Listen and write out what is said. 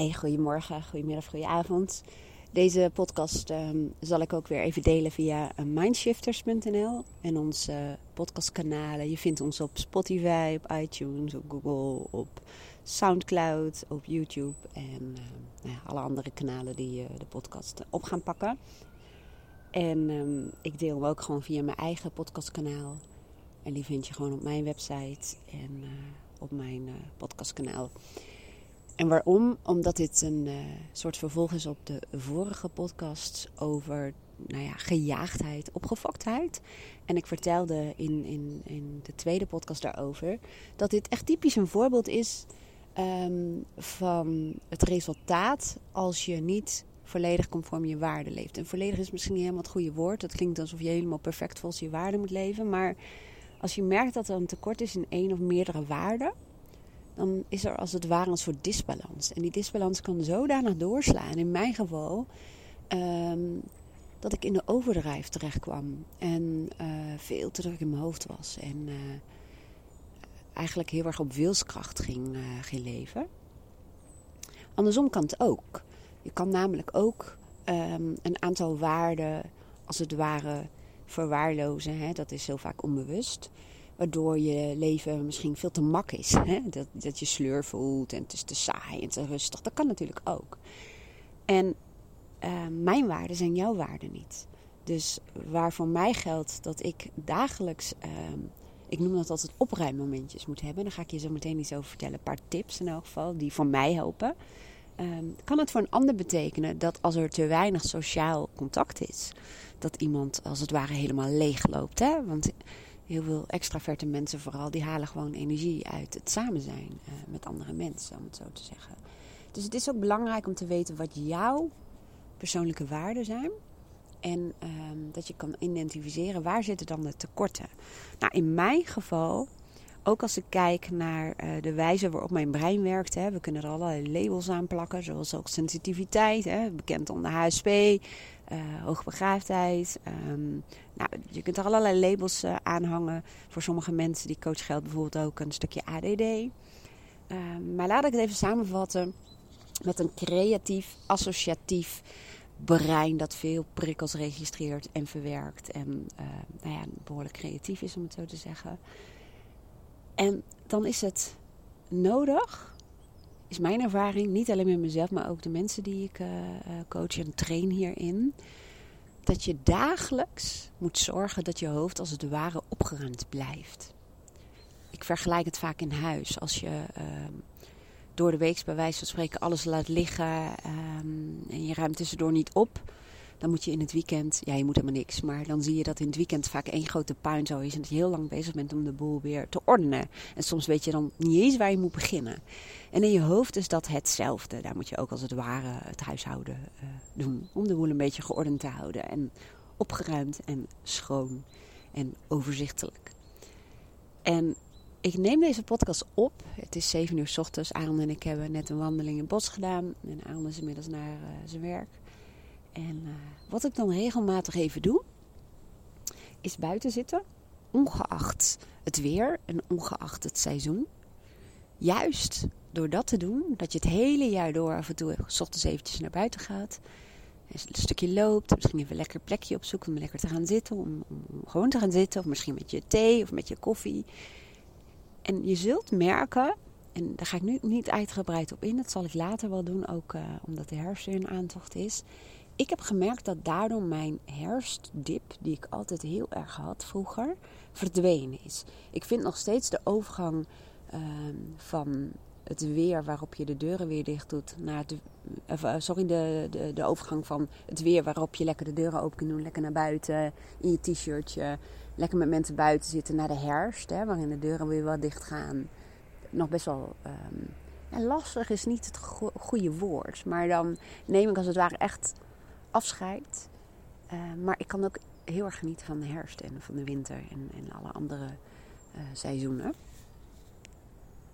Hey, goedemorgen, goedemiddag, goedenavond. Deze podcast ehm, zal ik ook weer even delen via eh, mindshifters.nl en onze podcastkanalen. Je vindt ons op Spotify, op iTunes, op Google, op Soundcloud, op YouTube en uh, nou ja, alle andere kanalen die uh, de podcast op gaan pakken. En um, ik deel hem ook gewoon via mijn eigen podcastkanaal. En die vind je gewoon op mijn website en op mijn podcastkanaal. En waarom? Omdat dit een uh, soort vervolg is op de vorige podcast over nou ja, gejaagdheid, opgefoktheid. En ik vertelde in, in, in de tweede podcast daarover dat dit echt typisch een voorbeeld is um, van het resultaat als je niet volledig conform je waarden leeft. En volledig is misschien niet helemaal het goede woord. Dat klinkt alsof je helemaal perfect volgens je waarden moet leven. Maar als je merkt dat er een tekort is in één of meerdere waarden dan is er als het ware een soort disbalans. En die disbalans kan zodanig doorslaan, in mijn geval, um, dat ik in de overdrijf terecht kwam. En uh, veel te druk in mijn hoofd was. En uh, eigenlijk heel erg op wilskracht ging, uh, ging leven. Andersom kan het ook. Je kan namelijk ook um, een aantal waarden, als het ware, verwaarlozen. Hè? Dat is zo vaak onbewust waardoor je leven misschien veel te mak is. Hè? Dat, dat je sleur voelt en het is te saai en te rustig. Dat kan natuurlijk ook. En uh, mijn waarden zijn jouw waarden niet. Dus waar voor mij geldt dat ik dagelijks, uh, ik noem dat altijd opruimmomentjes moet hebben. Daar ga ik je zo meteen iets over vertellen. Een paar tips in elk geval die voor mij helpen. Uh, kan het voor een ander betekenen dat als er te weinig sociaal contact is, dat iemand als het ware helemaal leeg loopt. Hè? Want heel veel extraverte mensen vooral, die halen gewoon energie uit het samen zijn uh, met andere mensen, om het zo te zeggen. Dus het is ook belangrijk om te weten wat jouw persoonlijke waarden zijn. En um, dat je kan identificeren waar zitten dan de tekorten. Nou, in mijn geval, ook als ik kijk naar uh, de wijze waarop mijn brein werkt. Hè, we kunnen er allerlei labels aan plakken, zoals ook sensitiviteit, hè, bekend onder HSP, uh, hoogbegaafdheid. Um, nou, je kunt er allerlei labels uh, aanhangen. Voor sommige mensen die coach geldt bijvoorbeeld ook een stukje ADD. Ehm, maar laat ik het even samenvatten met een creatief, associatief brein dat veel prikkels registreert en verwerkt. En nou ja, behoorlijk creatief is om het zo te zeggen. En dan is het nodig, is mijn ervaring, niet alleen met mezelf, maar ook de mensen die ik uh, coach en train hierin dat je dagelijks moet zorgen dat je hoofd als het ware opgeruimd blijft. Ik vergelijk het vaak in huis. Als je uh, door de week bij wijze van spreken alles laat liggen um, en je ruimt tussendoor niet op, dan moet je in het weekend, ja je moet helemaal niks, maar dan zie je dat in het weekend vaak één grote puin zo is en dat je heel lang bezig bent om de boel weer te ordenen. En soms weet je dan niet eens waar je moet beginnen. En in je hoofd is dat hetzelfde. Daar moet je ook als het ware het huishouden uh, doen om de boel een beetje geordend te houden en opgeruimd en schoon en overzichtelijk. En ik neem deze podcast op. Het is 7 uur s ochtends. Aaron en ik hebben net een wandeling in het bos gedaan. En Aaron is inmiddels naar uh, zijn werk. En uh, wat ik dan regelmatig even doe, is buiten zitten, ongeacht het weer en ongeacht het seizoen. Juist door dat te doen, dat je het hele jaar door af en toe s ochtends eventjes naar buiten gaat, een stukje loopt, misschien even een lekker plekje opzoekt om lekker te gaan zitten, om, gewoon te gaan zitten, of misschien met je thee of met je koffie. En je zult merken, en daar ga ik nu niet uitgebreid op in, dat zal ik later wel doen, ook uh, omdat de herfst weer een aantocht is ik heb gemerkt dat daardoor mijn herfstdip, die ik altijd heel erg had vroeger, verdwenen is. Ik vind nog steeds de overgang uh, van het weer waarop je de deuren weer dicht doet, naar de, uh, sorry, de, de, de overgang van het weer waarop je lekker de deuren open kunt doen, lekker naar buiten in je t-shirtje, lekker met mensen buiten zitten naar de herfst, hè, waarin de deuren weer wat dicht gaan. Nog best wel. Um, lastig is niet het go goede woord, maar dan neem ik als het ware echt afscheid. Uh, maar ik kan ook heel erg genieten van de herfst en van de winter en, en alle andere uh, seizoenen.